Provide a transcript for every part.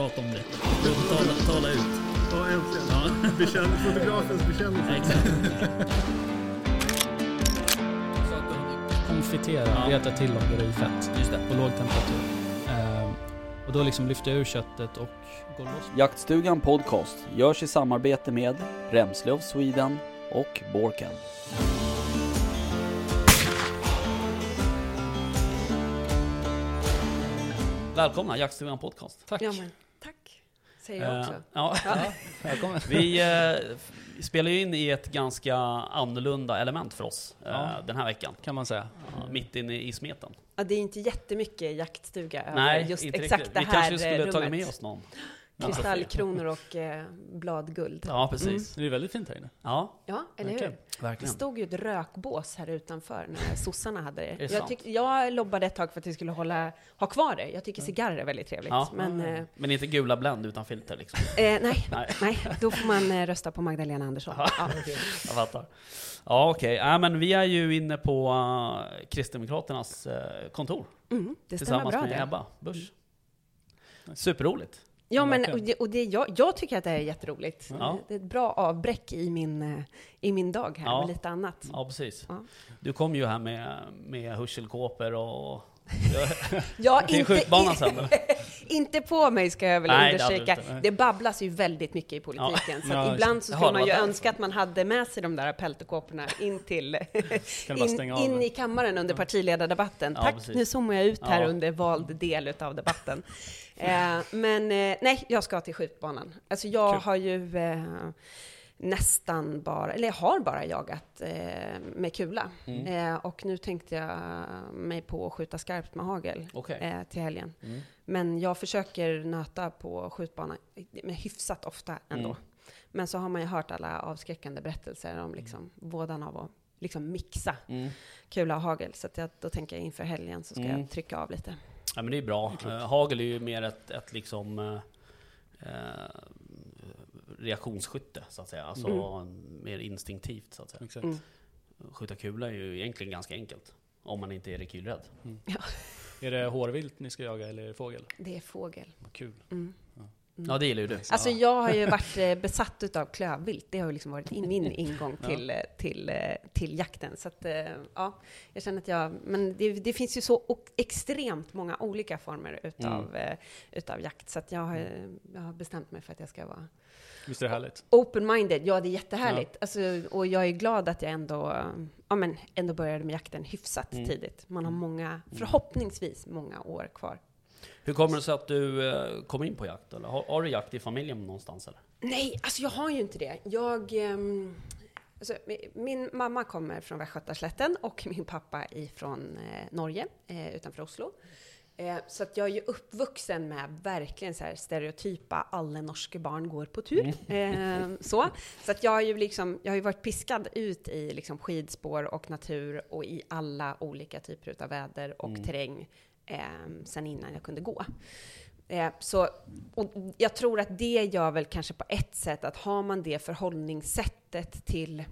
prata om det. Tala, tala ut. Ja, äntligen. Ja. Bekänn, fotografens bekännelse. Exakt. Konfitera, Ja. reta till och göra i fett Just det. på låg temperatur. Ehm, och då liksom lyfter jag ur köttet och går loss. Jaktstugan Podcast görs i samarbete med Remslöv Sweden och Borken. Välkomna Jaktstugan Podcast. Tack. Ja, men tack. Säger jag också. Eh, ja. Välkommen. Vi eh, f- spelar ju in i ett ganska annorlunda element för oss eh, Ja. den här veckan. Kan man säga. Ja, mitt inne i smeten. Ja, det är inte jättemycket jaktstuga över Nej, just inte exakt riktigt. det Vi här kanske skulle rummet. tagit med oss någon. Kristallkronor och eh, bladguld. Ja, precis. Det är väldigt fint här inne. Ja, Ja, eller Verkligen. hur? Det verkligen. stod ju ett rökbås här utanför när sossarna hade det. det jag, tyck, jag lobbade ett tag för att vi skulle hålla, ha kvar det. Jag tycker cigarrer är väldigt trevligt. Ja. Men eh, Men inte gula Blend utan filter liksom. eh, nej, Nej. nej, då får man eh, rösta på Magdalena Andersson. Ja. Ja. Jag fattar. Ja, okej. Ja, men vi är ju inne på uh, Kristdemokraternas eh, kontor. Mm, det stämmer tillsammans bra med det. Ebba Busch. Superroligt. Ja, men och det, och det, jag, jag tycker att det är jätteroligt. Ja. Det är ett bra avbräck i min, eh, i min dag här Ja. med lite annat. Ja, precis. Ja. Du kom ju här med, med hörselkåpor och... Ja, Till skjutbanan sen? Inte på mig ska jag väl Nej, undersöka. Det, babblas ju väldigt mycket i politiken. Så Ja, att just ibland så skulle man ju önska att man hade med sig de där peltokåporna in till in, in i kammaren under partiledardebatten. Ja, Tack, precis. nu zoomar jag ut här Ja. under vald del av debatten. eh, men eh, nej, jag ska till skjutbanan. Alltså jag Kul. har ju eh, nästan bara, eller jag har bara jagat eh, med kula. Mm. Eh, och nu tänkte jag mig på att skjuta skarpt med hagel Okej. eh, till helgen. Mm. Men jag försöker nöta på skjutbanan men hyfsat ofta ändå. Mm. Men så har man ju hört alla avskräckande berättelser om liksom vådan av att liksom mixa Mm. kula och hagel. Så att jag, då tänker jag inför helgen så ska Mm. jag trycka av lite. Ja, men det är bra. Eh, hagel är ju mer ett, ett liksom... reaktionsskytte, så att säga. Alltså mer instinktivt, så att säga. Exakt. Mm. Skjuta kula är ju egentligen ganska enkelt. Om man inte är rekylrädd. Är det hårvilt ni ska jaga eller är det fågel? Det är fågel. Vad kul. Mm. Ja, det gillar ju du. Alltså jag har ju varit eh, besatt utav klövvilt. Det har ju liksom varit in, min ingång Ja. till, eh, till, eh, till jakten. Så att, ja, jag känner att jag... Men det, det finns ju så extremt många olika former utav, Mm. utav jakt. Så att jag, har, jag har bestämt mig för att jag ska vara Visst är det härligt? open-minded. Ja, det är jättehärligt. Alltså, och jag är glad att jag ändå, ja, men ändå började med jakten hyfsat Mm. tidigt. Man har många, förhoppningsvis många år kvar. Hur kommer det sig att du eh, kom in på jakt? Eller? Har, har du jakt i familjen någonstans? Eller? Nej, alltså jag har ju inte det. Jag... ehm, alltså, mi- min mamma kommer från Västgötaslätten och min pappa ifrån eh, Norge, eh, utanför Oslo. Eh, så att jag är ju uppvuxen med verkligen så här stereotypa, alla norska barn går på tur. Eh, så så att jag har ju liksom, jag har ju varit piskad ut i liksom skidspår och natur och i alla olika typer av väder och Mm. terräng eh, sen innan jag kunde gå. Eh, så, och jag tror att det gör väl kanske på ett sätt att har man det förhållningssättet till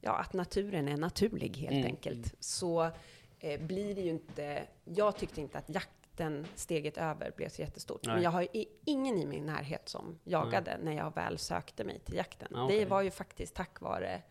ja, att naturen är naturlig helt Mm, enkelt, så eh, blir det ju inte... Jag tyckte inte att jakten steget över blev så jättestort. Nej. Men jag har ju ingen i min närhet som jagade när jag väl sökte mig till jakten. Ja, okej. Det var ju faktiskt tack vare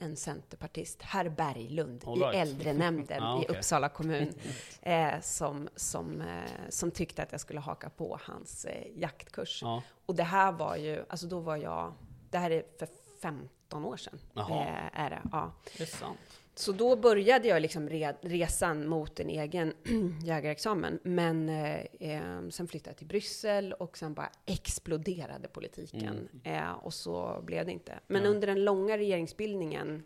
en centerpartist, herr Berglund, All i right. äldrenämnden Ja, i okej. Uppsala kommun, eh, som, som, eh, som tyckte att jag skulle haka på hans eh, jaktkurs. Ja. Och det här var ju, alltså då var jag, det här är för 15 år sedan. Jaha. Eh, är det, ja. Det är sant. Så då började jag liksom re, resan mot en egen jägarexamen. Men eh, eh, sen flyttade jag till Bryssel och sen bara exploderade politiken. Eh, och så blev det inte. Men Ja. under den långa regeringsbildningen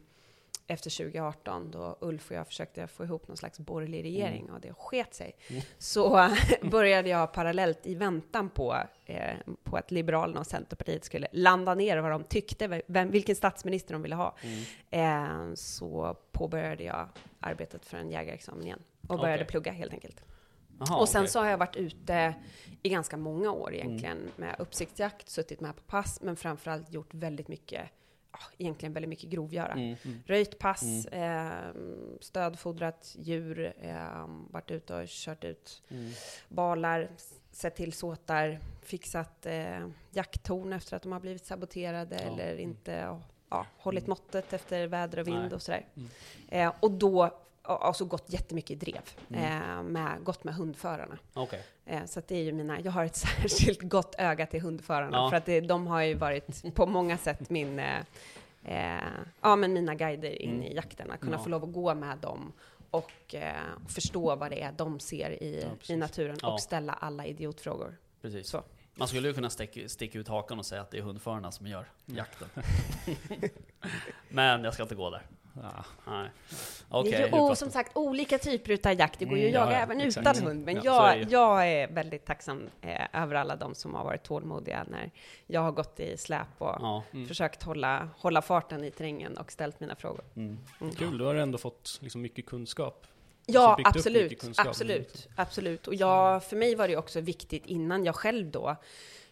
efter 2018, då Ulf och jag försökte få ihop någon slags borgerlig regering och det sket sig, så började jag parallellt i väntan på, eh, på att Liberalerna och Centerpartiet skulle landa ner vad de tyckte, vem, vilken statsminister de ville ha, eh, så påbörjade jag arbetet för en jägarexamen igen och började Okej. plugga helt enkelt. Jaha, och sen okej. så har jag varit ute i ganska många år egentligen med uppsiktsjakt, suttit med på pass, men framförallt gjort väldigt mycket, ja, egentligen väldigt mycket grovgöra. Mm. Röjt pass, eh, stödfodrat djur, eh, varit ute och kört ut Mm. balar, sett till såtar, fixat eh, jakttorn efter att de har blivit saboterade Ja. eller inte ja, hållit måttet efter väder och vind Nej. och sådär. Mm. Eh, och då alltså gått jättemycket i drev, Mm. eh, med, gått med hundförarna. Okej. Eh, så att det är ju mina, jag har ett särskilt gott öga till hundförarna, Ja. för att det, de har ju varit på många sätt min, eh, eh, ja men mina guider in Mm. i jakten, att kunna Ja. få lov att gå med dem och eh, förstå vad det är de ser i, Ja, i naturen Ja. och ställa alla idiotfrågor. Precis. Så. Man skulle ju kunna sticka, sticka ut hakan och säga att det är hundförarna som gör jakten. Men jag ska inte gå där. Ja. Nej. det Okej. är ju o, som sagt olika typer utav jakt. Det går ju att Mm, jaga ja, även exakt. utan Mm. hund. Men Ja, så är det jag, jag är väldigt tacksam eh, över alla de som har varit tålmodiga när jag har gått i släp och Ja. Mm. försökt hålla, hålla farten i terrängen och ställt mina frågor. Mm. Kul, du har ändå fått liksom mycket kunskap. Ja, upp mycket absolut. kunskap. Absolut. absolut. Och jag, för mig var det också viktigt innan jag själv då,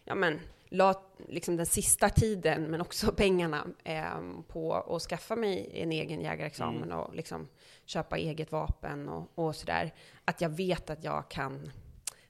ja men, la liksom den sista tiden, men också pengarna, eh, på att skaffa mig en egen jägarexamen Mm. och liksom köpa eget vapen och, och sådär. Att jag vet att jag kan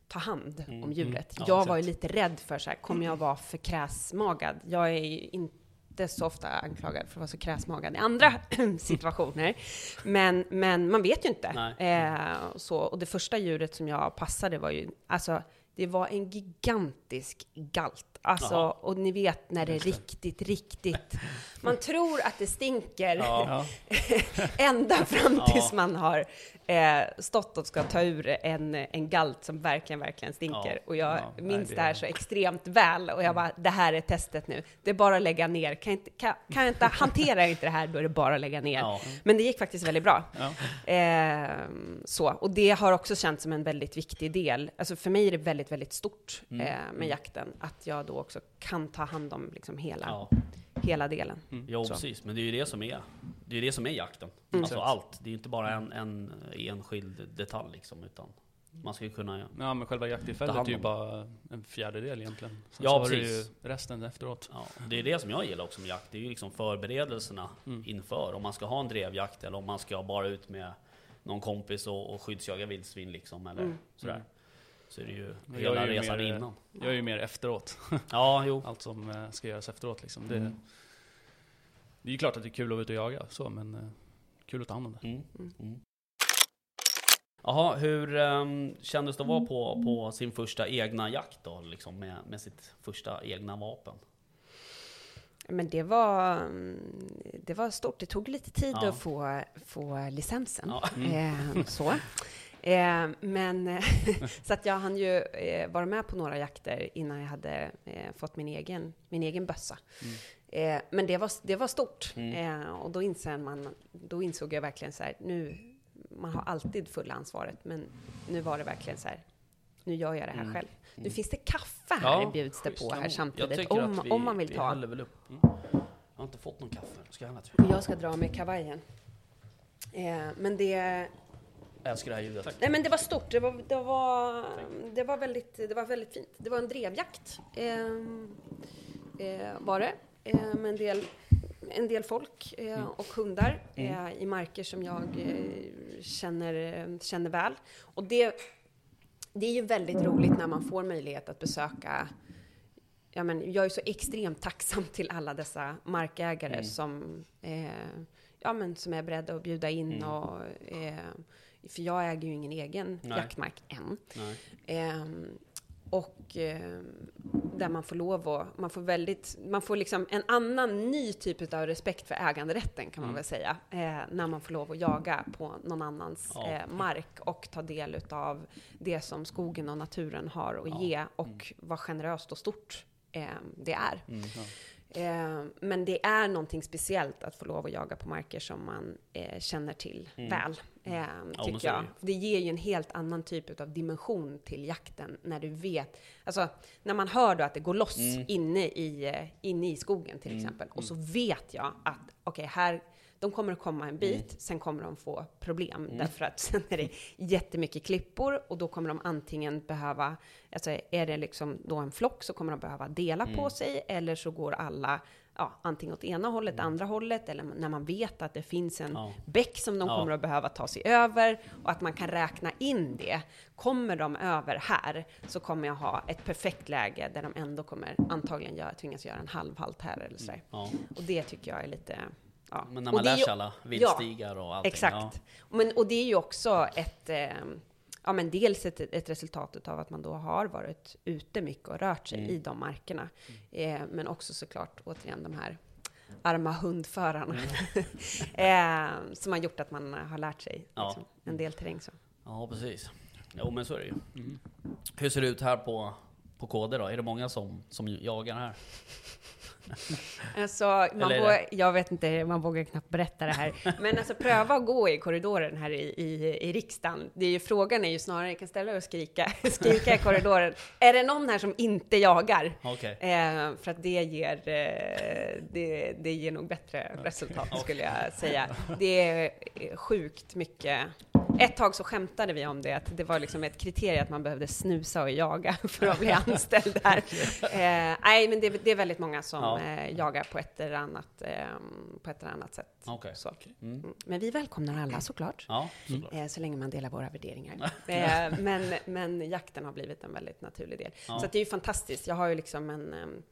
ta hand Mm, om djuret. Ja, jag var ju lite rädd för så här, kommer jag vara för kräsmagad? Jag är ju inte så ofta anklagad för att vara så kräsmagad i andra situationer. Men, men man vet ju inte. Eh, så, och det första djuret som jag passade var ju, alltså, det var en gigantisk galt. Alltså, och ni vet när det är riktigt, riktigt... Man tror att det stinker Ja. Ja. ända fram Ja. tills man har eh, stått och ska ta ur en, en galt som verkligen, verkligen stinker. Ja. Och jag Ja, minns det- det här så extremt väl. Och jag bara, det här är testet nu. Det är bara att lägga ner. Kan jag inte, kan, kan jag inte hantera inte det här, då är det bara att lägga ner. Ja. Men det gick faktiskt väldigt bra. Ja. Eh, så. Och det har också känts som en väldigt viktig del. Alltså för mig är det väldigt, väldigt stort Mm. eh, med jakten. Att jag då också kan ta hand om liksom hela, Ja. hela delen. Jo, Så. precis. Men det är ju det som är, det är, det som är jakten. Mm. Alltså allt. Det är inte bara en, en enskild detalj liksom, utan man ska ju kunna... ja, men själva jakttillfället är ju bara en fjärdedel egentligen. Sen Ja, så har du precis. ju resten efteråt. Ja, det är det som jag gillar också med jakt. Det är ju liksom förberedelserna Mm. inför. Om man ska ha en drevjakt eller om man ska bara ut med någon kompis och, och skyddsjaga vildsvin liksom, eller Mm. sådär. Mm. Så är det ju hela jag är ju resan mer- innan. Jag är ju mer efteråt. Ja, jo. Allt som eh, ska göras efteråt liksom. Det, Mm. det är ju klart att det är kul att vara ute och jaga, så, men eh, kul att ta hand om det. Mm. Mm. Jaha, hur um, kändes det att vara på, på sin första egna jakt då, liksom med, med sitt första egna vapen? Men det var, mm, det var stort. Det tog lite tid Ja. att få, få licensen. Ja. Eh, så. Eh, men så att jag hann ju eh, vara med på några jakter innan jag hade eh, fått min egen, min egen bössa. Mm. Eh, men det var, det var stort. Mm. Eh, och då, inser man, då insåg jag verkligen så här, nu, man har alltid fulla ansvaret, men nu var det verkligen så här, nu gör jag det här Mm. själv. Nu Mm. finns det kaffe här, Ja, bjuds det på här jag samtidigt, om, vi- om man vill vi ta. väl upp. Mm. Jag har inte fått någon kaffe. Ska jag gärna Och jag ska dra med kavajen. Eh, men det, Jag älskar det här ljudet. nej men det var stort, det var, det var, det var, väldigt, det var väldigt fint. Det var en drevjakt, eh, eh, var det, eh, med en del, en del folk eh, och hundar eh, i marker som jag eh, känner, känner väl. Och det, det är ju väldigt roligt när man får möjlighet att besöka Ja, men jag är så extremt tacksam till alla dessa markägare Mm. som, eh, ja, men som är beredda att bjuda in. Mm. Och, eh, för jag äger ju ingen egen Nej. jaktmark än. Ehm, och ehm, där man får lov att, man får väldigt, man får liksom en annan ny typ av respekt för äganderätten kan man Mm. väl säga. Eh, när man får lov att jaga på någon annans Ja. eh, mark och ta del av det som skogen och naturen har att Ja. ge och vad generöst och stort eh, det är. Mm. Eh, men det är någonting speciellt att få lov att jaga på marker som man eh, känner till Mm. väl, eh, Ja, men tycker jag. det ger ju en helt annan typ av dimension till jakten när du vet, alltså när man hör då att det går loss Mm. inne, i, eh, inne i skogen till Mm, exempel, och så vet jag att okej, här de kommer att komma en bit, sen kommer de få problem. Mm. Därför att sen är det jättemycket klippor och då kommer de antingen behöva, alltså är det liksom då en flock så kommer de behöva dela på Mm. sig eller så går alla ja, antingen åt ena hållet, andra hållet, eller när man vet att det finns en Ja. bäck som de Ja. kommer att behöva ta sig över och att man kan räkna in det. Kommer de över här så kommer jag ha ett perfekt läge där de ändå kommer antagligen göra, tvingas göra en halvhalt här eller sådär. Ja. Och det tycker jag är lite... Ja. Men när man lär sig alla viltstigar och allting. Exakt. Men, och det är ju också ett, eh, ja men dels ett, ett resultat av att man då har varit ute mycket och rört sig Mm. i de markerna. Eh, men också såklart återigen de här arma hundförarna. eh, som har gjort att man har lärt sig Ja. liksom, en del terräng. Så. Ja, precis. Jo, men så är det ju. Mm. Hur ser det ut här på, på KD då? Är det många som, som jagar här? Alltså, man vågar, jag vet inte, man vågar knappt berätta det här. Men alltså pröva att gå i korridoren här i, i, i riksdagen. Det är ju, frågan är ju snarare, ni kan ställa och skrika, skrika i korridoren. Är det någon här som inte jagar? Okej. Eh, för att det ger, eh, det, det ger nog bättre resultat skulle jag säga. Det är sjukt mycket. Ett tag så skämtade vi om det, att det var liksom ett kriterium att man behövde snusa och jaga för att bli anställd här. Eh, nej, men det, det är väldigt många som Ja. eh, jagar på ett eller annat, eh, på ett eller annat sätt. Okej. Så. Mm. Mm. Men vi välkomnar alla såklart. Ja, såklart. Eh, så länge man delar våra värderingar. Eh, men, men jakten har blivit en väldigt naturlig del. Ja. Så det är ju fantastiskt. Jag har ju liksom en, em,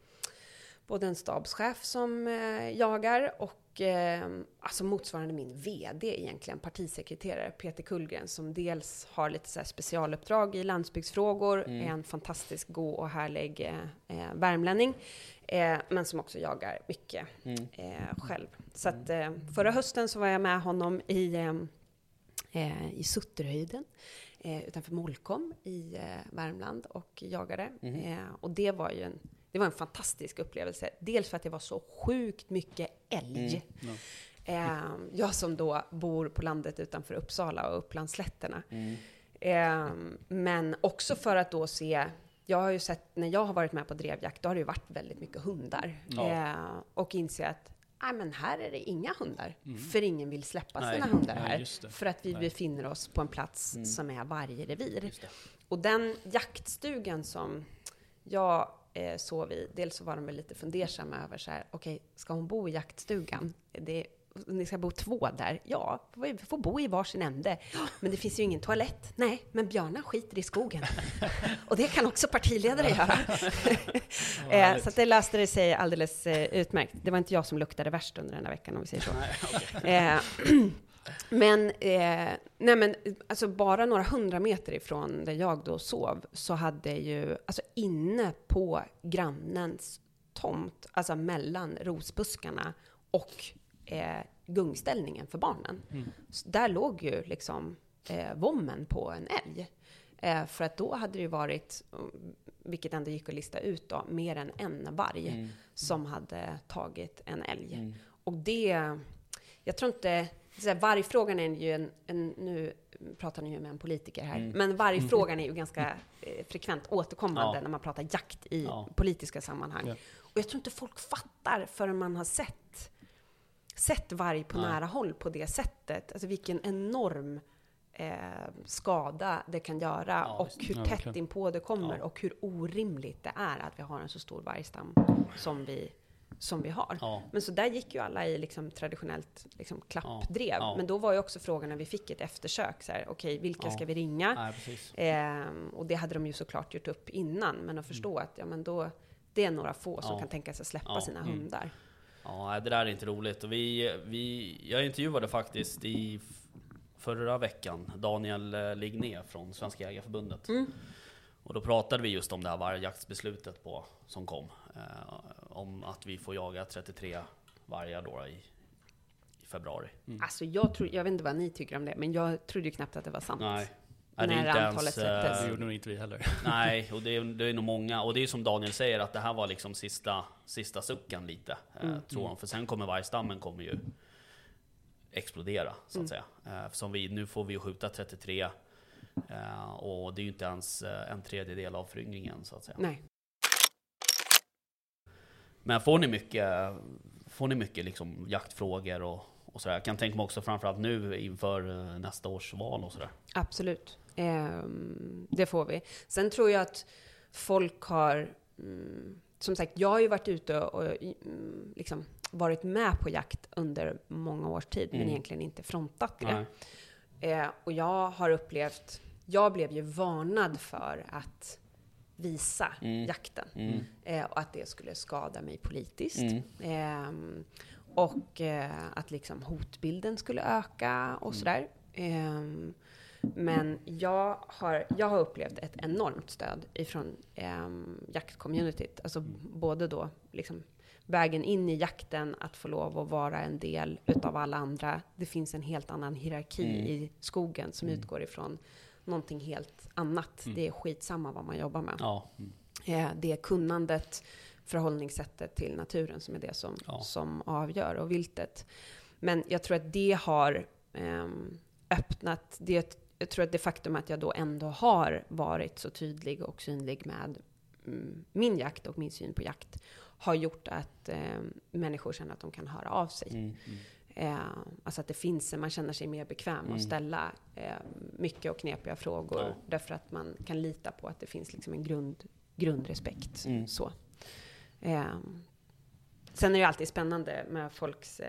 både en stabschef som eh, jagar och eh, alltså motsvarande min VD egentligen, partisekreterare Peter Kullgren, som dels har lite så specialuppdrag i landsbygdsfrågor, Mm. är en fantastisk god och härlig eh, eh, värmlänning, eh, men som också jagar mycket Mm. eh, själv. Så att eh, förra hösten så var jag med honom i, i Sutterhöjden utanför Molkom i Värmland och jagade. Eh, och det var ju en, det var en fantastisk upplevelse. Dels för att det var så sjukt mycket älg. Mm. Eh, jag som då bor på landet utanför Uppsala och Upplandsslätterna. Mm. Eh, men också för att då se, jag har ju sett, när jag har varit med på drevjakt, då har det ju varit väldigt mycket hundar. Ja. Eh, och inse att, nej men här är det inga hundar. Mm. För ingen vill släppa Nej. sina hundar Nej, här. för att vi Nej. befinner oss på en plats Mm. som är vargrevir. Och den jaktstugan som jag eh, sov i, dels så var de lite fundersamma över så här, okej, ska hon bo i jaktstugan? Det, ni ska bo två där? Ja, vi får bo i varsin ände. "Ja, Men det finns ju ingen toalett. Nej, men björnar skiter i skogen. Och det kan också partiledare göra. eh, så det löste det sig alldeles eh, utmärkt. Det var inte jag som luktade värst under den här veckan, om vi säger så. Men, eh, nej men alltså bara några hundra meter ifrån där jag då sov så hade ju, alltså inne på grannens tomt, alltså mellan rosbuskarna och eh, gungställningen för barnen. Mm. Där låg ju liksom eh, vommen på en älg. Eh, för att då hade det ju varit, vilket ändå gick att lista ut då, mer än en varg Mm. som hade tagit en älg. Mm. Och det, jag tror inte, så här, vargfrågan är ju en, en, nu pratar ni ju med en politiker här, Mm. men vargfrågan är ju ganska eh, frekvent återkommande Ja. när man pratar jakt i Ja. politiska sammanhang. Ja. Och jag tror inte folk fattar förrän man har sett, sett varg på nära håll på det sättet. Alltså vilken enorm eh, skada det kan göra och hur tätt inpå det kommer och hur orimligt det är att vi har en så stor vargstam som vi, som vi har. Ja. Men så där gick ju alla i liksom traditionellt liksom klappdrev. Ja, ja. Men då var ju också frågan när vi fick ett eftersök, så här, okej, vilka Ja. ska vi ringa? Ehm, och det hade de ju såklart gjort upp innan, men att förstå att ja, men då, det är några få som kan tänka sig släppa Ja. sina Mm. hundar. Ja, det där är inte roligt. Och vi, vi, jag intervjuade faktiskt i förra veckan Daniel eh, Ligné från Svenska Jägareförbundet. Mm. Och då pratade vi just om det här vargjaktsbeslutet på, som kom. Eh, om att vi får jaga 33 vargar då i, i februari. Mm. Alltså jag, tror, jag vet inte vad ni tycker om det, men jag trodde ju knappt att det var sant. Nej. Nej, det är När inte antalet ens, släpptes. eh, Det gjorde nog inte vi heller. Nej, och det är, det är nog många. Och det är som Daniel säger, att det här var liksom sista, sista sucken lite. Eh, Mm. tror han. För sen kommer vargstammen kommer ju explodera, så Mm. att säga. Eh, som vi, nu får vi ju skjuta 33. Eh, och det är ju inte ens en tredjedel av föryngringen, så att säga. Nej. Men får ni mycket, får ni mycket liksom jaktfrågor och, och sådär? Jag kan tänka mig också framförallt nu inför eh, nästa års val och sådär. Absolut. Ehm, det får vi. Sen tror jag att folk har... Mm, som sagt, jag har ju varit ute och mm, liksom varit med på jakt under många års tid, men Mm. egentligen inte frontat det. Eh, och jag har upplevt, jag blev ju varnad för att visa Mm. jakten. Mm. Eh, och att det skulle skada mig politiskt. Mm. Ehm, och eh, att liksom hotbilden skulle öka och sådär. Ehm, men jag har, jag har upplevt ett enormt stöd ifrån um, jaktcommunityt. Alltså både då liksom vägen in i jakten, att få lov att vara en del utav alla andra. Det finns en helt annan hierarki Mm. i skogen som utgår ifrån någonting helt annat. Det är skitsamma vad man jobbar med. Ja. Eh, det är kunnandet, förhållningssättet till naturen som är det som, Ja. som avgör, och viltet. Men jag tror att det har ehm, öppnat, det, jag tror att det faktum att jag då ändå har varit så tydlig och synlig med mm, min jakt och min syn på jakt, har gjort att ehm, människor känner att de kan höra av sig. Mm. Eh, alltså att det finns, man känner sig mer bekväm Mm. att ställa eh, mycket och knepiga frågor. Ja. Därför att man kan lita på att det finns liksom en grund, grundrespekt. Mm. Så. Eh, sen är det alltid spännande med folks, eh,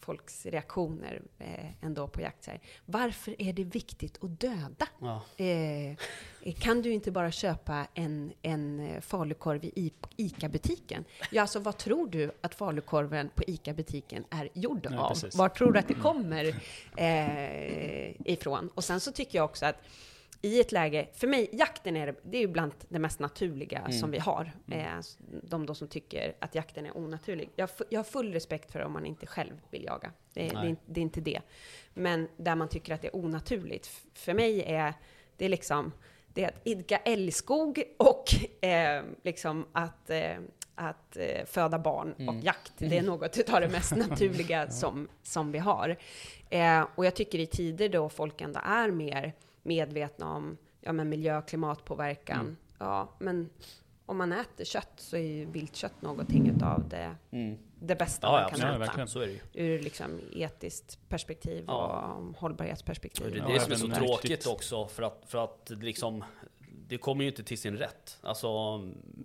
folks reaktioner eh, ändå på jakt. Varför är det viktigt att döda? Ja. Eh, kan du inte bara köpa en, en eh, falukorv i ICA-butiken? Ja, alltså vad tror du att falukorven på ICA-butiken är gjord av? precis. Var tror du att det kommer eh, ifrån? Och sen så tycker jag också att i ett läge, för mig, jakten är, det är ju bland det mest naturliga Mm. som vi har. Eh, de då som tycker att jakten är onaturlig. Jag, jag har full respekt för om man inte själv vill jaga. Det, är- det, det är inte det. Men där man tycker att det är onaturligt, för mig är det liksom, det är att idka älgskog och eh, liksom att, eh, att eh, föda barn Mm. och jakt. Det är något av det mest naturliga som, som vi har. Eh, och jag tycker i tider då folk ändå är mer medvetna om ja, men miljö och klimatpåverkan, Mm. ja, men om man äter kött så är ju viltkött någonting utav det, Mm. det bästa Ja, man ja, kan ja, äta. verkligen. Så är det ju. Ur liksom etiskt perspektiv Ja. och hållbarhetsperspektiv. Och det är Ja, det som är så tråkigt också, för att, för att det liksom, det kommer ju inte till sin rätt. Alltså,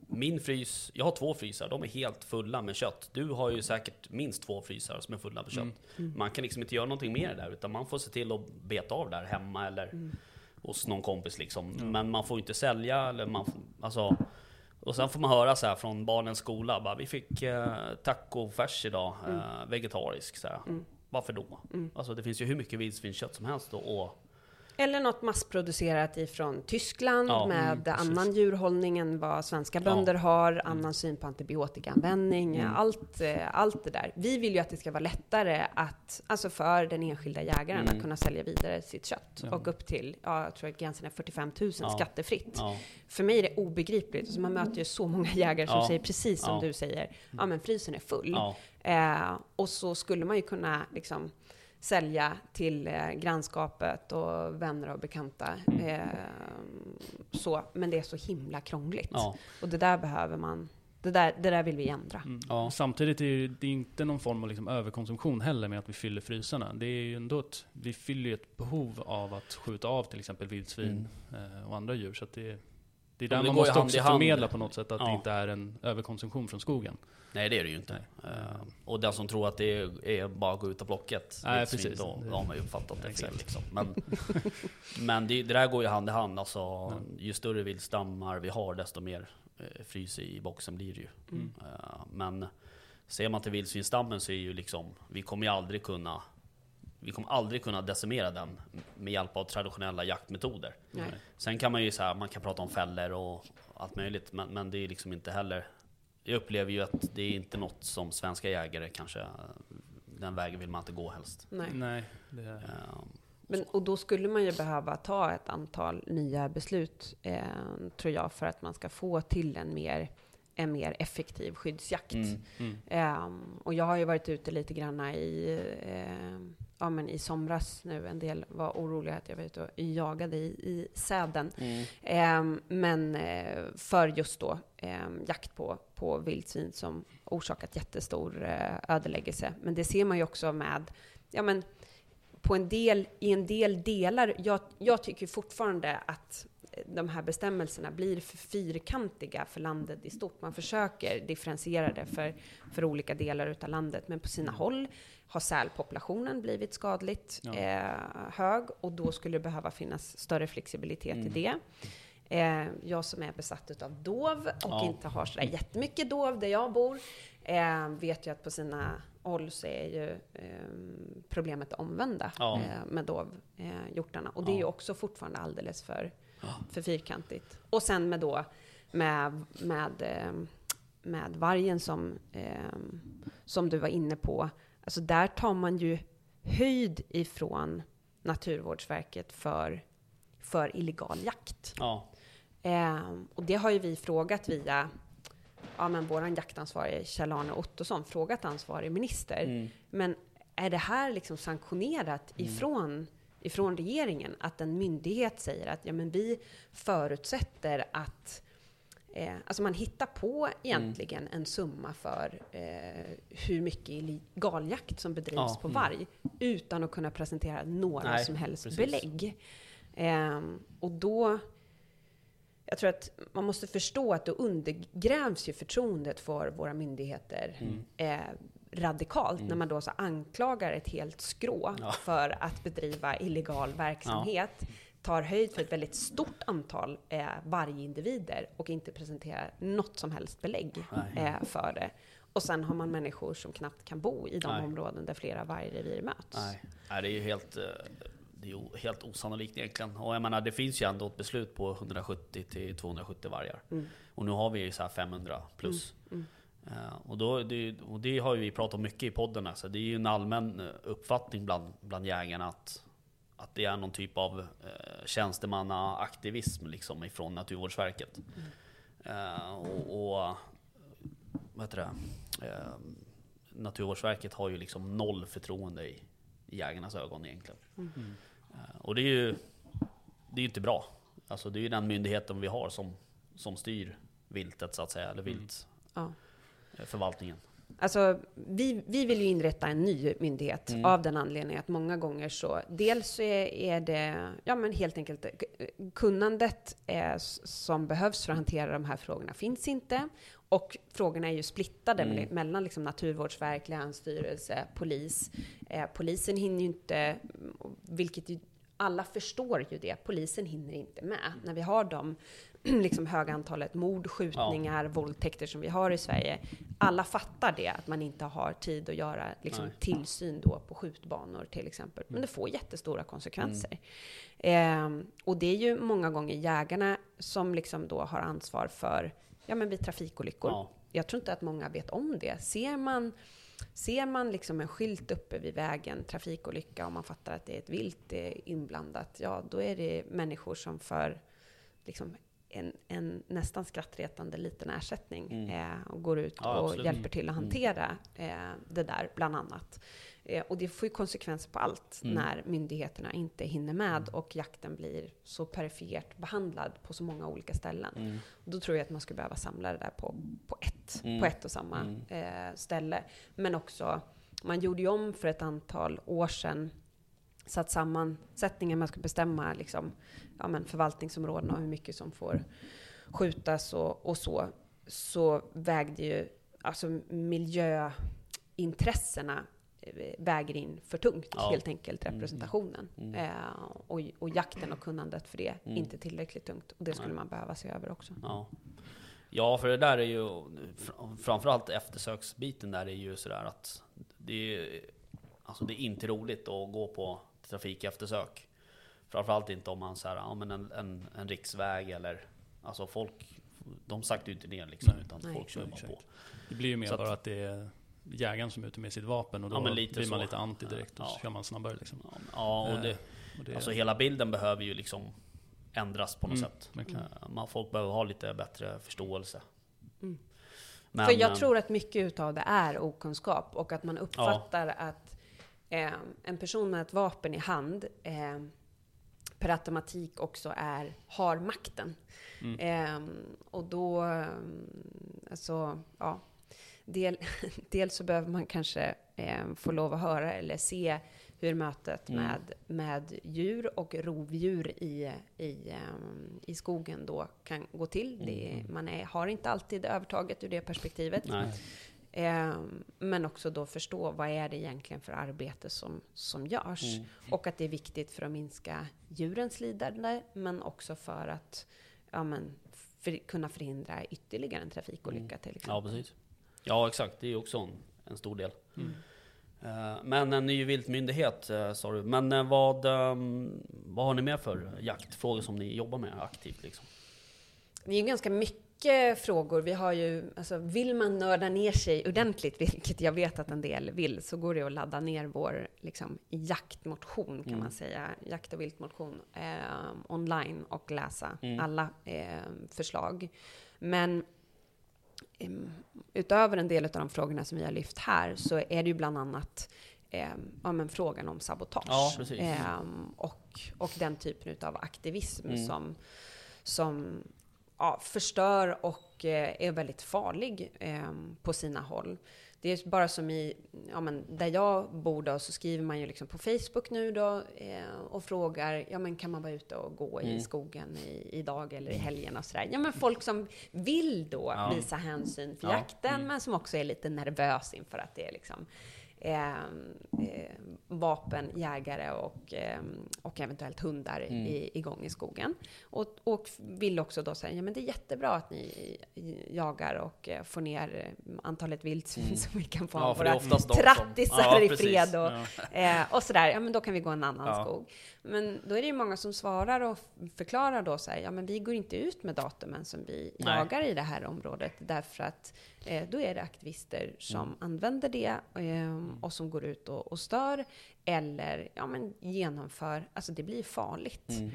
min frys, jag har två frysar, de är helt fulla med kött. Du har ju säkert minst två frysar som är fulla med kött. Mm. Man kan liksom inte göra någonting mer där, utan man får se till att beta av där hemma eller Mm. Hos någon kompis liksom. Men man får inte sälja eller man, får- alltså, och sen får man höra så här från barnens skola, bara, vi fick eh, tacofärs idag, eh, vegetarisk. Så här. Varför då? Alltså det finns ju hur mycket vildsvinskött som helst då. Eller något massproducerat ifrån Tyskland Ja, med mm, precis. annan djurhållning än vad svenska bönder har, annan syn på antibiotikaanvändning, Mm. allt, eh, allt det där. Vi vill ju att det ska vara lättare att, alltså för den enskilda jägaren Mm. att kunna sälja vidare sitt kött. Ja. Och upp till, ja, jag tror att gränsen är 45 000 Ja. skattefritt. ja, För mig är det obegripligt. Alltså man möter ju så många jägare som Ja. säger precis som Ja. du säger, ja men frysen är full. ja, Eh, och så skulle man ju kunna liksom, sälja till eh, grannskapet och vänner och bekanta. Mm. Eh, så, men det är så himla krångligt. ja, Och det där behöver man, det där, det där vill vi ändra. Mm. Ja. Samtidigt är det det är inte någon form av liksom överkonsumtion heller med att vi fyller frysarna. Det är ju ändå ett, vi fyller ju ett behov av att skjuta av till exempel vildsvin eh, och andra djur. Så att det, det är där det man måste också förmedla på något sätt att Ja. det inte är en överkonsumtion från skogen. Nej det är det ju inte. Eh, och den som tror att det är, är bara att gå ut och plocka ett Nej, precis. då, har man ju uppfattat det fel. Liksom. Men, men det, det där går ju hand i hand. Alltså, Ju större viltstammar vi har, desto mer eh, frys i boxen blir det ju. Mm. Eh, men ser man till vildsvinsstammen så är ju liksom, vi kommer ju aldrig kunna vi kommer aldrig kunna decimera den med hjälp av traditionella jaktmetoder. Nej. Sen kan man ju så här, man kan prata om fällor och allt möjligt, men, men det är liksom inte heller... Jag upplever ju att det är inte något som svenska jägare kanske... Den vägen vill man inte gå helst. Nej. Nej, det är, Eh, Men, och då skulle man ju behöva ta ett antal nya beslut, eh, tror jag, för att man ska få till en mer, en mer effektiv skyddsjakt. Mm. mm. Ehm, och jag har ju varit ute lite grann i, ehm, ja, men i somras nu. En del var oroliga att jag var ute och jagade i, i säden. Mm. Ehm, men eh, för just då ehm, jakt på, på vildsvin som orsakat jättestor eh, ödeläggelse. Men det ser man ju också med, ja men på en del, i en del delar, jag, jag tycker fortfarande att de här bestämmelserna blir för fyrkantiga för landet i stort. Man försöker differentiera det för, för olika delar utav landet, men på sina håll har sälpopulationen blivit skadligt Ja. eh, hög och då skulle det behöva finnas större flexibilitet Mm. i det. Eh, jag som är besatt utav dov och Ja. inte har sådär jättemycket dov där jag bor, eh, vet ju att på sina håll så är ju eh, problemet det omvända Ja. eh, med dovhjortarna. och det är ju också fortfarande alldeles för, för fyrkantigt. Och sen med då med, med, eh, med vargen som, eh, som du var inne på, alltså där tar man ju höjd ifrån Naturvårdsverket för, för illegal jakt. Ja, Eh, och det har ju vi frågat via ja, men våran jaktansvarige Kjell-Arne Ottosson, frågat ansvarig minister. mm. Men är det här liksom sanktionerat ifrån, ifrån regeringen? Att en myndighet säger att ja, men vi förutsätter att Eh, alltså man hittar på egentligen en summa för eh, hur mycket illegaljakt som bedrivs Ja, på mm. varg utan att kunna presentera några Nej, som helst precis. belägg. Ehm, och då... Jag tror att man måste förstå att då undergrävs ju förtroendet för våra myndigheter Mm. Radikalt när man då så anklagar ett helt skrå Ja. för att bedriva illegal verksamhet, tar höjd för ett väldigt stort antal eh, vargindivider och inte presenterar något som helst belägg eh, för det. Och sen har man människor som knappt kan bo i de Nej. områden där flera vargrevir möts. Nej, Nej det är ju helt, eh, det är helt osannolikt egentligen. Och jag menar, det finns ju ändå ett beslut på 170 till 270 vargar. Mm. Och nu har vi ju så här 500 plus. Mm, Eh, och, då, det, och det har ju vi pratat om mycket i podden. Alltså. Det är ju en allmän eh, uppfattning bland, bland jägarna att, att det är någon typ av eh, tjänstemannaaktivism liksom ifrån Naturvårdsverket. Eh, och, och vad heter det? Eh, Naturvårdsverket har ju liksom noll förtroende i, i jägarnas ögon egentligen. Eh, och det är ju det är inte bra. Alltså det är ju den myndigheten vi har som, som styr viltet så att säga, eller Ja. Viltförvaltningen. Alltså, vi, vi vill ju inrätta en ny myndighet Mm. av den anledningen att många gånger så, dels så är, är det, ja men helt enkelt, kunnandet eh, som behövs för att hantera de här frågorna finns inte. Och frågorna är ju splittade Mm. me- mellan liksom Naturvårdsverket, Länsstyrelse, polis. Eh, polisen hinner ju inte, vilket ju, alla förstår ju det, polisen hinner inte med. När vi har de liksom höga antalet mord, skjutningar, våldtäkter som vi har i Sverige. Alla fattar det, att man inte har tid att göra liksom, tillsyn då på skjutbanor till exempel. Men det får jättestora konsekvenser. Ehm, och det är ju många gånger jägarna som liksom då har ansvar för, ja men vid trafikolyckor. Ja. Jag tror inte att många vet om det. Ser man, ser man liksom en skylt uppe vid vägen, trafikolycka, och man fattar att det är ett vilt inblandat, ja då är det människor som för liksom en, en nästan skrattretande liten ersättning Mm. eh, och går ut Ja, och absolut. hjälper till att hantera eh, det där, bland annat. Eh, och det får ju konsekvenser på allt Mm. när myndigheterna inte hinner med och jakten blir så perifert behandlad på så många olika ställen. Mm. Då tror jag att man skulle behöva samla det där på, på, ett, Mm. på ett och samma Mm. eh, ställe. Men också, man gjorde ju om för ett antal år sedan satt sammansättningen, man skulle bestämma liksom, ja, men förvaltningsområden och hur mycket som får skjutas och, och så, så vägde ju alltså miljöintressena eh, väger in för tungt, Ja. helt enkelt, Mm. representationen. Mm. Eh, och, och jakten och kunnandet för det, Mm. inte tillräckligt tungt. Och det skulle Nej. man behöva se över också. Ja. ja, för det där är ju fr- framförallt eftersöksbiten där är ju sådär att det är, alltså det är inte roligt att gå på trafikeftersök. Framförallt inte om man säger ja, men en, en, en riksväg eller alltså folk, de saktar ju inte ner liksom Nej. utan Nej. folk kör bara på. Det blir ju mer Så att- bara att det är jägaren som är ute med sitt vapen och då Ja, blir man så. lite anti direkt och så Ja. kör man snabbare liksom. Ja, Ja, och det, Eh, och det, alltså hela bilden behöver ju liksom ändras på något Mm, sätt. Eh, Man, folk behöver ha lite bättre förståelse. Mm. Men, För jag eh, tror att mycket utav det är okunskap och att man uppfattar att eh, en person med ett vapen i hand eh, per automatik också är, har makten. Mm. Eh, och då, eh, alltså, ja. Del, dels så behöver man kanske eh, få lov att höra eller se hur mötet Mm. med, med djur och rovdjur i, i, ehm, i skogen då kan gå till. Det, Mm. man är, har inte alltid övertaget ur det perspektivet. Nej. Ehm, men också då förstå vad är det egentligen för arbete som, som görs. Mm. Och att det är viktigt för att minska djurens lidande, men också för att ja, men, för, kunna förhindra ytterligare en trafikolycka till exempel. Mm. Ja, precis. Ja, exakt. Det är ju också en, en stor del. Mm. Eh, Men en ny viltmyndighet eh, sa du. Men eh, vad, ehm, vad har ni mer för jaktfrågor som ni jobbar med aktivt? Liksom? Det är ju ganska mycket frågor. Vi har ju, alltså, vill man nörda ner sig ordentligt, vilket jag vet att en del vill, så går det att ladda ner vår liksom, jaktmotion, kan Mm. man säga, jakt och viltmotion, eh, online och läsa Mm. alla eh, förslag. Men em, utöver en del av de frågorna som vi har lyft här, så är det ju bland annat em, ja, men frågan om sabotage. Ja. Em, och, och den typen av aktivism Mm. som, som ja, förstör och eh, är väldigt farlig eh, på sina håll. Det är bara som i, ja, men där jag bor då, så skriver man ju liksom på Facebook nu då eh, och frågar, ja men kan man vara ute och gå i Mm. skogen i, idag eller i helgen och sådär. Ja men folk som vill då Ja. visa hänsyn för Ja. jakten, Mm. men som också är lite nervös inför att det är liksom eh, vapen, jägare och, eh, och eventuellt hundar Mm. i, igång i skogen. Och, och vill också då säga, ja men det är jättebra att ni jagar och eh, får ner eh, antalet vildsvin Mm. så vi kan få Ja, våra trattisar Ja, i fred och, Ja. eh, och sådär. Ja men då kan vi gå en annan Ja. skog. Men då är det ju många som svarar och förklarar då så här, ja men vi går inte ut med datumen som vi Nej. jagar i det här området därför att då är det aktivister som Mm. använder det eh, och som går ut och, och stör eller ja, men genomför, alltså det blir farligt. Mm.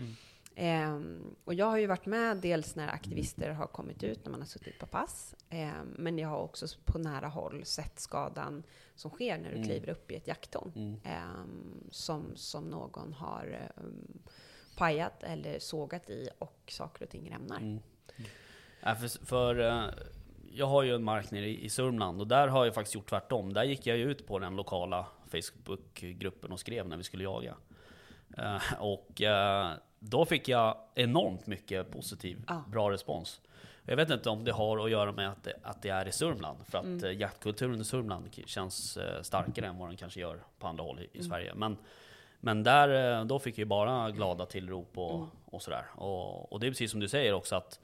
Ehm, och jag har ju varit med dels när aktivister har kommit ut när man har suttit på pass. Ehm, men jag har också på nära håll sett skadan som sker när du Mm. kliver upp i ett jakttorn. Mm. Ehm, som, som någon har um, pajat eller sågat i och saker och ting rämnar. Mm. Ja, för, för eh, jag har ju en mark nere i, Sörmland och där har jag faktiskt gjort tvärtom. Där gick jag ut på den lokala Facebookgruppen och skrev när vi skulle jaga. Eh, och eh, då fick jag enormt mycket positiv, Ja. bra respons. Jag vet inte om det har att göra med att det, att det är i Sörmland. För att Mm. eh, jaktkulturen i Sörmland känns starkare än vad den kanske gör på andra håll i, i Mm. Sverige. Men, men där, då fick jag ju bara glada tillrop och, Mm. och sådär. Och, och det är precis som du säger också att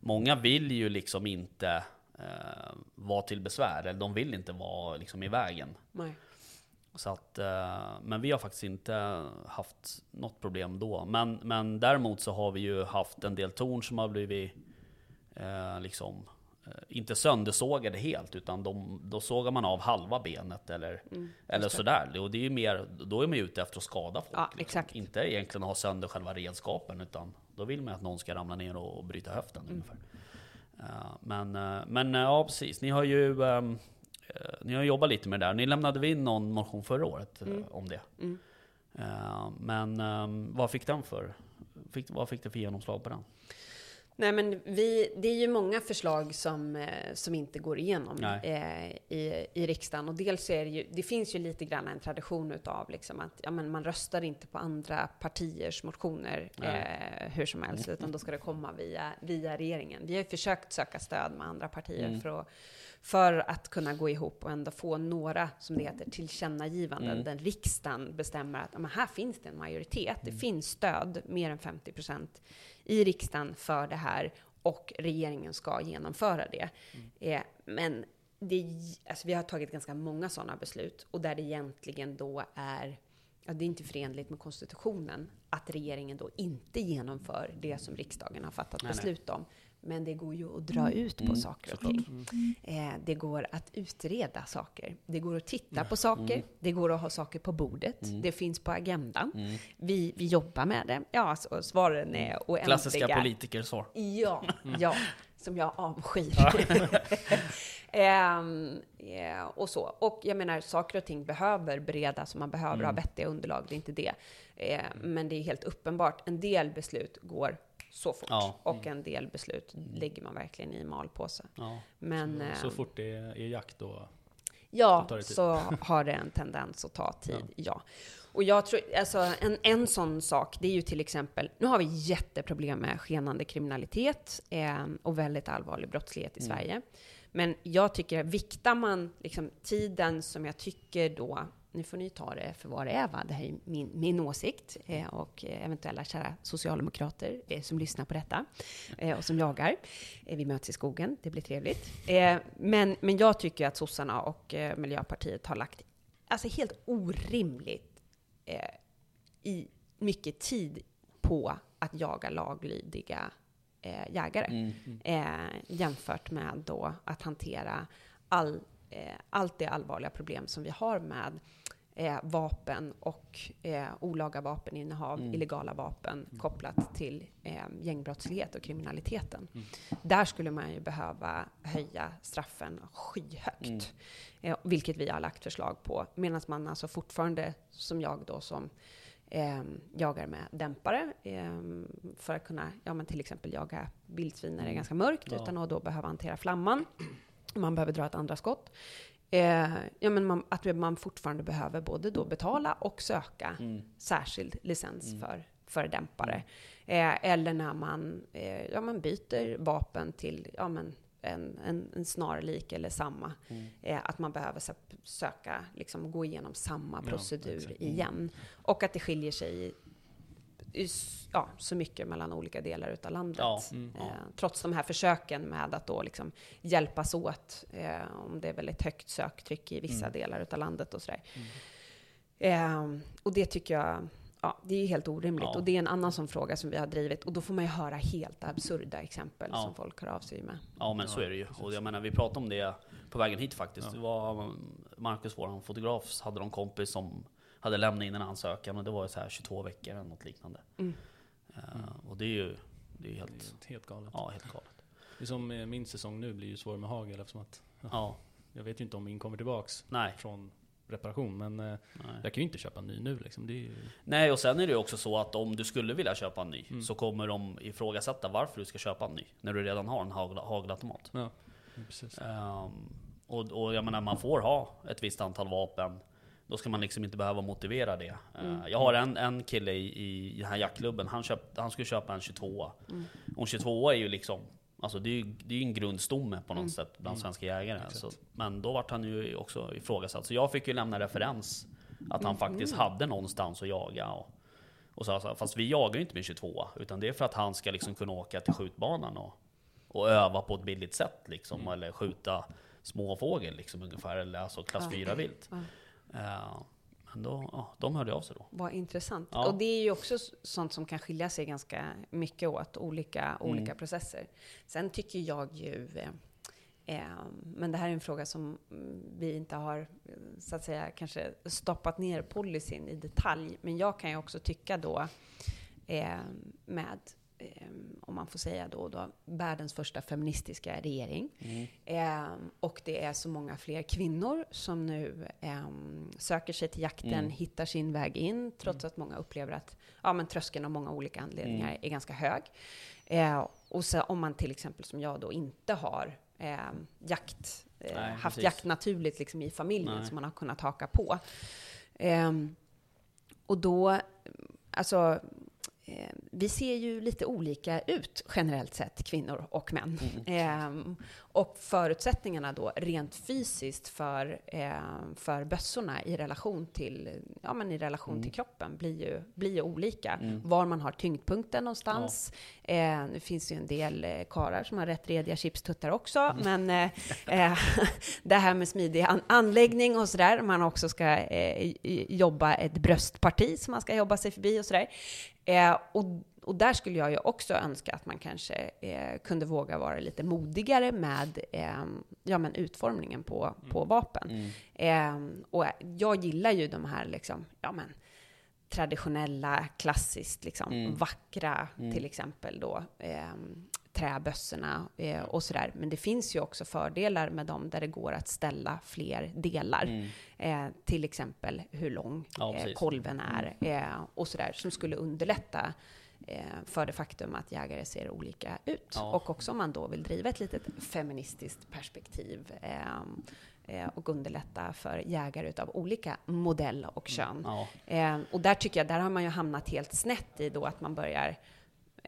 många vill ju liksom inte eh, vara till besvär. Eller de vill inte vara liksom i vägen. Nej. Så att, eh, men vi har faktiskt inte haft något problem då. Men, men däremot så har vi ju haft en del torn som har blivit eh, liksom eh, inte söndersågade helt, utan de, då sågar man av halva benet eller, Mm, eller sådär. Och det är ju mer, då är man ju ute efter att skada folk. Ja, liksom. Inte egentligen ha sönder själva redskapen, utan då vill man att någon ska ramla ner och, och bryta höften Mm. ungefär. Men, eh, men eh, ja, precis. Ni har ju ehm, eh, ni har jobbat lite med det där. Ni lämnade in någon motion förra året Mm. om det. Mm. Men ehm, vad fick den för? Fick, vad fick det för genomslag på den? Nej, men vi, det är ju många förslag som, eh, som inte går igenom eh, i, i riksdagen. Och dels är det ju, det finns ju lite grann en tradition utav liksom att ja, men man röstar inte på andra partiers motioner eh, hur som helst, utan då ska det komma via, via regeringen. Vi har ju försökt söka stöd med andra partier Mm. för, att, för att kunna gå ihop och ändå få några, som det heter, tillkännagivanden, Mm. där riksdagen bestämmer att ja, men här finns det en majoritet, det Mm. finns stöd, mer än 50 procent i riksdagen för det här och regeringen ska genomföra det. Mm. Eh, men det, alltså vi har tagit ganska många sådana beslut och där det egentligen då är Ja, det är inte förenligt med konstitutionen att regeringen då inte genomför det som riksdagen har fattat Nej, nej. beslut om. Men det går ju att dra ut på Mm, saker och ting. Eh, det går att utreda saker. Det går att titta på saker. Mm. Det går att ha saker på bordet. Mm. Det finns på agendan. Mm. Vi, vi jobbar med det. Ja, så svaren är oändliga. Klassiska politikersvar. Ja, ja, som jag avskyr. Ehm, eh, och så. Och jag menar, saker och ting behöver beredas och man behöver Mm. ha vettiga underlag, det är inte det. Eh, men det är helt uppenbart, en del beslut går så fort Ja. och en del beslut lägger man verkligen i malpåse. Ja. Men så, så ehm, fort det är, är jakt då? Ja, så har det en tendens att ta tid, ja. Och jag tror, alltså en, en sån sak, det är ju till exempel, nu har vi jätteproblem med skenande kriminalitet eh, och väldigt allvarlig brottslighet i Sverige. Men jag tycker, viktar man liksom tiden som jag tycker då, nu får ni ta det för vad det är, va? det här är min, min åsikt, eh, och eh, eventuella kära socialdemokrater eh, som lyssnar på detta eh, och som jagar. Eh, vi möts i skogen, det blir trevligt. Eh, men, men jag tycker att sossarna och Miljöpartiet har lagt alltså helt orimligt i mycket tid på att jaga laglydiga jägare. Eh, jämfört med då att hantera all, allt det allvarliga problem som vi har med eh, vapen och eh, olaga vapeninnehav, illegala vapen kopplat till eh, gängbrottslighet och kriminaliteten. Där skulle man ju behöva höja straffen skyhögt. Eh, vilket vi har lagt förslag på. Medan man alltså fortfarande, som jag då som eh, jagar med dämpare eh, för att kunna, ja men till exempel jaga vildsvin när det är ganska mörkt Ja. utan att då behöva hantera flamman. Man behöver dra ett andra skott. Eh, ja, men man, att man fortfarande behöver både då betala och söka särskild licens för, för dämpare. Eh, eller när man, eh, ja, man byter vapen till ja, men en, en, en snarlik eller samma. Eh, att man behöver söka, liksom gå igenom samma Ja, procedur exakt. igen. Och att det skiljer sig ja, så mycket mellan olika delar utav landet. Ja, mm, ja. Eh, trots de här försöken med att då liksom hjälpas åt eh, om det är väldigt högt söktryck i vissa delar utav landet och sådär. Eh, och det tycker jag, ja, det är helt orimligt. Ja. Och det är en annan sån fråga som vi har drivit. Och då får man ju höra helt absurda exempel Ja. som folk hör av sig med. Ja men så är det ju. Och jag menar vi pratade om det på vägen hit faktiskt. Det var Marcus, våran fotograf, hade någon kompis som hade lämnat in en ansökan och det var så här 22 veckor eller något liknande. Mm. Eh, och det är ju det är Det helt, är helt galet. ja, helt galet. Det är som eh, min säsong nu blir ju svår med hagel eftersom att Ja, jag vet ju inte om min kommer tillbaks nej. från reparation. Men eh, nej. jag kan ju inte köpa en ny nu liksom. Det är ju, Nej, och sen är det ju också så att om du skulle vilja köpa en ny Mm. så kommer de ifrågasätta varför du ska köpa en ny när du redan har en hagel, hagelautomat. ja, precis. Ehm, och, och jag menar, man får ha ett visst antal vapen. Då ska man liksom inte behöva motivera det. Eh, Jag har en, en kille i, i den här jaktklubben, han, köpt, han skulle köpa en 22 Och en 22 är ju liksom, alltså det är ju det är en grundstomme på något sätt bland svenska jägare. Så, men då vart han ju också ifrågasatt. Så jag fick ju lämna referens att han faktiskt hade någonstans att jaga. Och, och så, alltså, fast vi jagar ju inte med 22 utan det är för att han ska liksom kunna åka till skjutbanan och, och öva på ett billigt sätt liksom. Eller skjuta småfågel liksom ungefär, eller alltså klass Ja. 4 vilt. Ja. Eh, men då, ja, de hörde av sig då. Vad intressant. Ja. Och det är ju också sånt som kan skilja sig ganska mycket åt, olika, olika processer. Sen tycker jag ju, eh, eh, men det här är en fråga som mm, vi inte har, så att säga, kanske stoppat ner policyn i detalj. Men jag kan ju också tycka då, eh, med, om man får säga då, då, världens första feministiska regering. Eh, och det är så många fler kvinnor som nu eh, söker sig till jakten, Mm. hittar sin väg in, trots att många upplever att ja, men tröskeln av många olika anledningar Mm. är ganska hög. Eh, och så om man till exempel som jag då inte har eh, jakt, eh, Nej, haft precis. jakt naturligt liksom i familjen Nej. som man har kunnat haka på. Ehm, och då, alltså, vi ser ju lite olika ut generellt sett, kvinnor och män. Ehm, och förutsättningarna då rent fysiskt för, ehm, för bössorna i relation till, ja, men i relation till kroppen blir ju, blir ju olika. Var man har tyngdpunkten någonstans. Eh, det finns ju en del eh, karar som har rätt rediga chipstuttar också, men eh, eh, det här med smidig an- anläggning och sådär, man också ska eh, jobba ett bröstparti som man ska jobba sig förbi och sådär. Eh, och, och där skulle jag ju också önska att man kanske eh, kunde våga vara lite modigare med eh, ja, men utformningen på, på vapen. Eh, och jag gillar ju de här liksom, ja men, traditionella, klassiskt liksom, vackra, till exempel då, eh, träbössorna eh, och sådär. Men det finns ju också fördelar med dem där det går att ställa fler delar. Eh, till exempel hur lång Mm. Ja, eh, kolven är eh, och sådär, som skulle underlätta eh, för det faktum att jägare ser olika ut. Ja. Och också om man då vill driva ett litet feministiskt perspektiv. Eh, eh, och underlätta för jägare utav olika modell och kön. Ja, Eh, och där tycker jag, där har man ju hamnat helt snett i då att man börjar,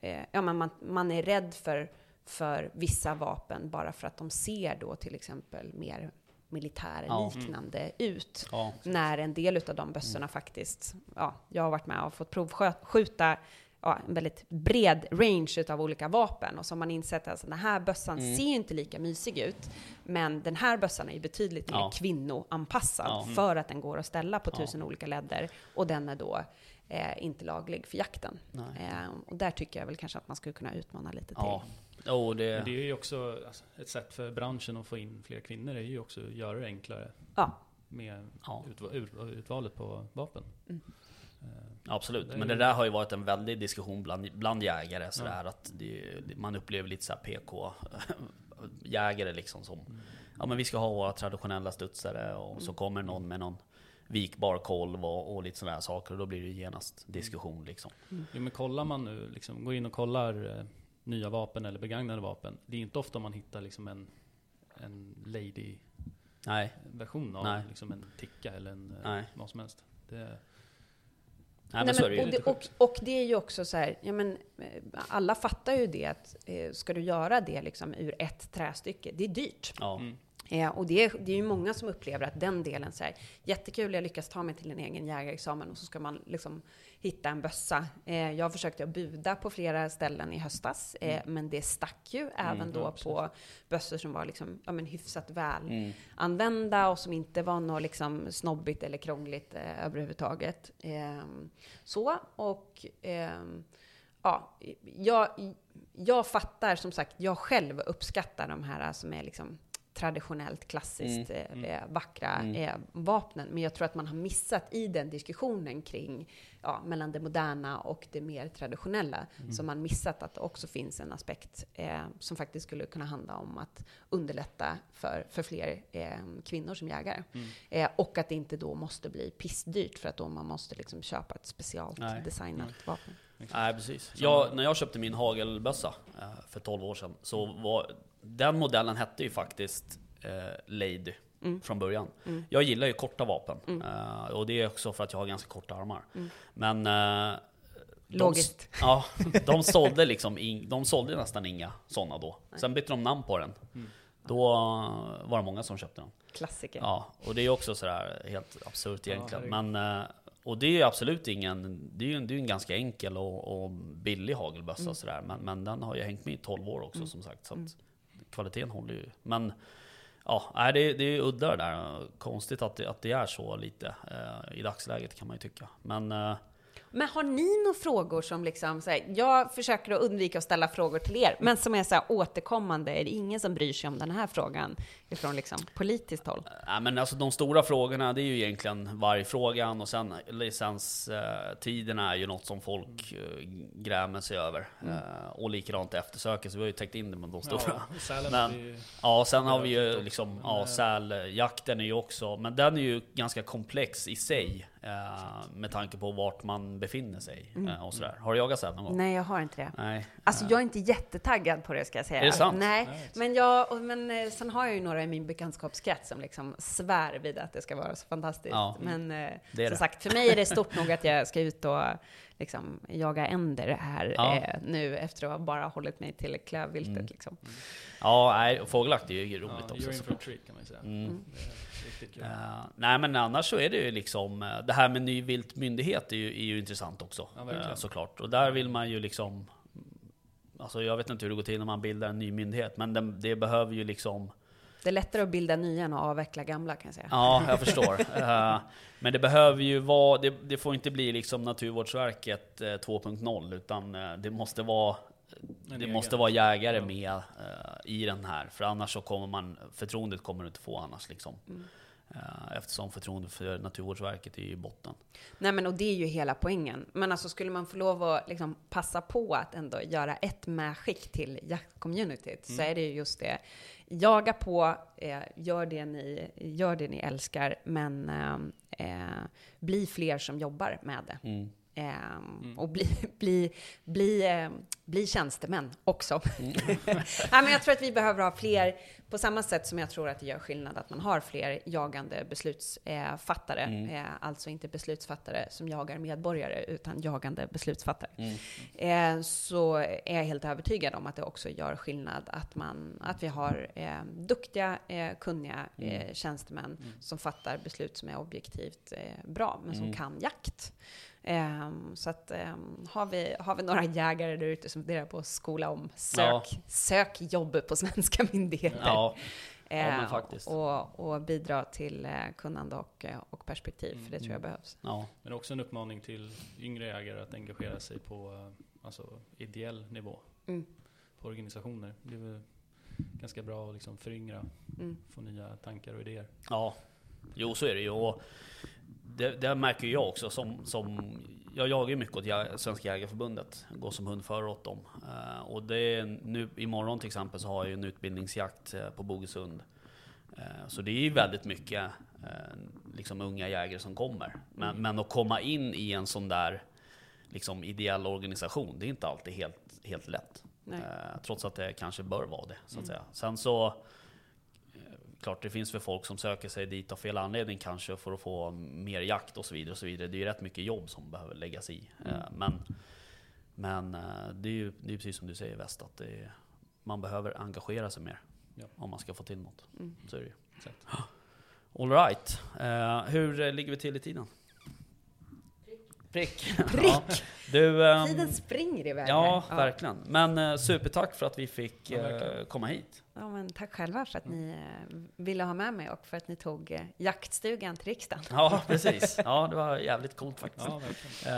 eh, ja men man, man är rädd för, för vissa vapen bara för att de ser då till exempel mer militärliknande ut. ja. När en del utav de bössorna faktiskt, ja, jag har varit med och fått provskjuta ja, en väldigt bred range utav olika vapen och har man insett att alltså, den här bössan Mm. ser inte lika mysig ut, men den här bössan är ju betydligt mer Ja. kvinnoanpassad Ja. för att den går att ställa på Ja. tusen olika ledder och den är då eh, inte laglig för jakten. Eh, och där tycker jag väl kanske att man skulle kunna utmana lite till. Ja. Jo, det... Men det är ju också alltså, ett sätt för branschen att få in fler kvinnor är ju också att göra det enklare Ja. med Ja. utva- ur- utvalet på vapen. Mm. Eh, Absolut, Det men det där har ju varit en väldig diskussion bland, bland jägare sådär att det, det- man upplever lite såhär PK jägare liksom som Ja men vi ska ha våra traditionella studsare och så kommer någon med någon vikbar kolv och, och lite sådana här saker och då blir det genast diskussion liksom. Jo, men kollar man nu, liksom, går in och kollar eh, nya vapen eller begagnade vapen. Det är inte ofta man hittar liksom en, en lady-version Nej, av Nej. liksom en ticka eller en, eh, Nej. vad som helst. Det, Nej men Nej, men, och, ju. det, och, och det är ju också så här, ja, men, eh, alla fattar ju det att eh, ska du göra det liksom ur ett trästycke, det är dyrt. Ja, Mm. Eh, och det är, det är ju många som upplever att den delen så här, jättekul, jag lyckas ta mig till en egen jägarexamen och så ska man liksom hitta en bössa. Eh, jag försökte att buda på flera ställen i höstas, eh, men det stack ju även då ja, på bössor som var liksom, ja, men hyfsat väl mm. använda och som inte var något liksom snobbigt eller krångligt eh, överhuvudtaget. Ehm, så, och ehm, ja, jag, jag fattar som sagt, jag själv uppskattar de här som är liksom traditionellt, klassiskt Mm. eh, vackra Mm. eh, vapnen. Men jag tror att man har missat i den diskussionen kring, ja, mellan det moderna och det mer traditionella, Mm. så man missat att det också finns en aspekt eh, som faktiskt skulle kunna handla om att underlätta för, för fler eh, kvinnor som jägare. Mm. Eh, och att det inte då måste bli pissdyrt för att då man måste liksom köpa ett specialt Nej. designat vapen. Nej precis. Jag, när jag köpte min hagelbössa eh, för 12 år sedan så var den modellen hette ju faktiskt eh, Lady Mm. från början. Mm. Jag gillar ju korta vapen Mm. eh, och det är också för att jag har ganska korta armar. Mm. Men eh, de, Logiskt. Ja, de sålde liksom in, de sålde nästan inga sådana då. Nej. Sen bytte de namn på den. Mm. Då var det många som köpte den. Klassiker. Ja, och det är också sådär helt absurt Ja, egentligen. herregud. Men, eh, och det är ju absolut ingen, det är ju en, det är en ganska enkel och, och billig hagelbössa Mm. sådär. Men, men den har ju hängt med i 12 år också Mm. som sagt. Så Mm. att kvaliteten håller ju. Men ja, det, det är ju udda det där. Konstigt att det, att det är så lite eh, i dagsläget kan man ju tycka. Men eh, men har ni några frågor som liksom, så här, jag försöker att undvika att ställa frågor till er, men som är så här återkommande, är det ingen som bryr sig om den här frågan ifrån liksom politiskt håll? Nej men alltså de stora frågorna det är ju egentligen vargfrågan och sen licenstiderna är ju något som folk eh, grämer sig över. Mm. Eh, Och likadant eftersöket, så vi har ju täckt in det med de stora. Ja, Men- ju- Ja, sen har vi ju liksom, ja, men- säljakten är ju också, men den är ju ganska komplex i sig. Eh, med tanke på vart man befinner sig Mm. eh, och sådär. Har du jagat säl någon gång? Nej, jag har inte det. Nej. Alltså jag är inte jättetaggad på det ska jag säga. Är det sant? Nej, Nej. men, jag, och- men eh, sen har jag ju några i min bekantskapskrets som liksom svär vid att det ska vara så fantastiskt. Ja. Men eh, som det. sagt, för mig är det stort nog att jag ska ut och liksom jaga änder här Ja. eh, nu efter att ha bara hållit mig till klövviltet. Mm. Liksom. Ja, nej, fågeljakt är ju roligt ja, också. You're in for a treat kan man ju säga. Mm. Det Eh, nej men annars så är det ju liksom, eh, det här med ny viltmyndighet är ju, är ju intressant också. Ja, eh, såklart. Och där vill man ju liksom, alltså jag vet inte hur det går till när man bildar en ny myndighet, men den, det behöver ju liksom, Det är lättare att bilda nya än att avveckla gamla kan jag säga. ja jag förstår. Eh, men det behöver ju vara, det, det får inte bli liksom Naturvårdsverket eh, 2.0, utan det måste vara det egen. måste vara jägare med eh, i den här, för annars så kommer man, förtroendet kommer du inte få annars liksom. Mm. Eh, eftersom förtroendet för Naturvårdsverket är i botten. Nej men och det är ju hela poängen. Men alltså skulle man få lov att liksom passa på att ändå göra ett medskick till jaktcommunityt så Mm. är det ju just det. Jaga på, eh, gör, det ni, gör det ni älskar, men eh, eh, bli fler som jobbar med det. Mm. Ehm, och bli, bli, bli, eh, bli tjänstemän också. Nej, men jag tror att vi behöver ha fler, på samma sätt som jag tror att det gör skillnad att man har fler jagande beslutsfattare, eh, alltså inte beslutsfattare som jagar medborgare, utan jagande beslutsfattare. Eh, så är jag helt övertygad om att det också gör skillnad att, man, att vi har eh, duktiga, eh, kunniga eh, tjänstemän som fattar beslut som är objektivt bra, men som kan jakt. Ehm, så att ehm, har, vi, har vi några jägare där ute som funderar på att skola om, sök, Ja. sök jobb på svenska myndigheter. Ja, Ja, Eh, faktiskt. och, och bidra till eh, kunnande och, eh, och perspektiv, för det tror jag behövs. ja. Men också en uppmaning till yngre jägare att engagera sig på eh, alltså, ideell nivå. Mm. På organisationer. Det är väl ganska bra att liksom föryngra, Mm. få nya tankar och idéer. Ja, jo så är det ju. Och det, det märker jag också som, som jag jagar mycket åt Svenska Jägareförbundet, går som hundförare åt dem. Eh, och det är nu imorgon till exempel så har jag en utbildningsjakt eh, på Bogesund. Eh, så det är ju väldigt mycket liksom unga jägare som kommer. Men, men att komma in i en sån där liksom ideell organisation, det är inte alltid helt, helt lätt. Eh, trots att det kanske bör vara det, så att säga. Sen så Klart det finns för folk som söker sig dit av fel anledning kanske för att få mer jakt och så vidare. Och så vidare. Det är ju rätt mycket jobb som behöver läggas i. Eh, Men, men eh, det är ju det är precis som du säger West, att är, man behöver engagera sig mer. Ja. Om man ska få till något. Mm. Så är det ju. Exakt. All right. Eh, hur ligger vi till i tiden? Prick. Prick! Ja. Du, ehm, Tiden springer iväg. Ja, här. verkligen. Men supertack för att vi fick verkligen. komma hit. Ja, men tack själva för att ni eh, ville ha med mig och för att ni tog eh, jaktstugan till riksdagen. Ja, precis. Ja, det var jävligt coolt faktiskt. Ja.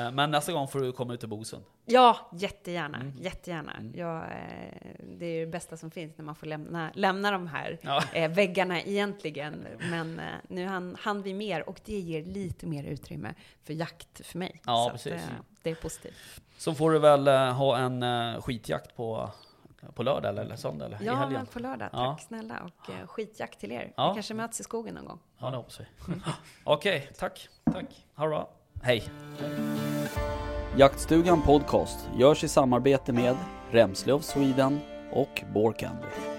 Eh, Men nästa gång får du komma ut till Bosund. Ja, jättegärna. Mm. Jättegärna. Mm. Ja, eh, det är ju det bästa som finns när man får lämna, lämna de här Ja. väggarna egentligen. Men nu hann, hann vi mer och det ger lite mer utrymme för jakt för mig. Ja, Så att, precis. eh, det är positivt. Så får du väl ha en skitjakt på, på lördag eller, eller söndag eller Ja, men på lördag. Tack Ja. snälla och eh, skitjakt till er. Ja. Vi kanske möts i skogen någon gång. Ja, det hoppas vi. Okej, tack. Tack. Ha det bra. Hej. Jaktstugan Podcast görs i samarbete med Remslöv Sweden och Candy.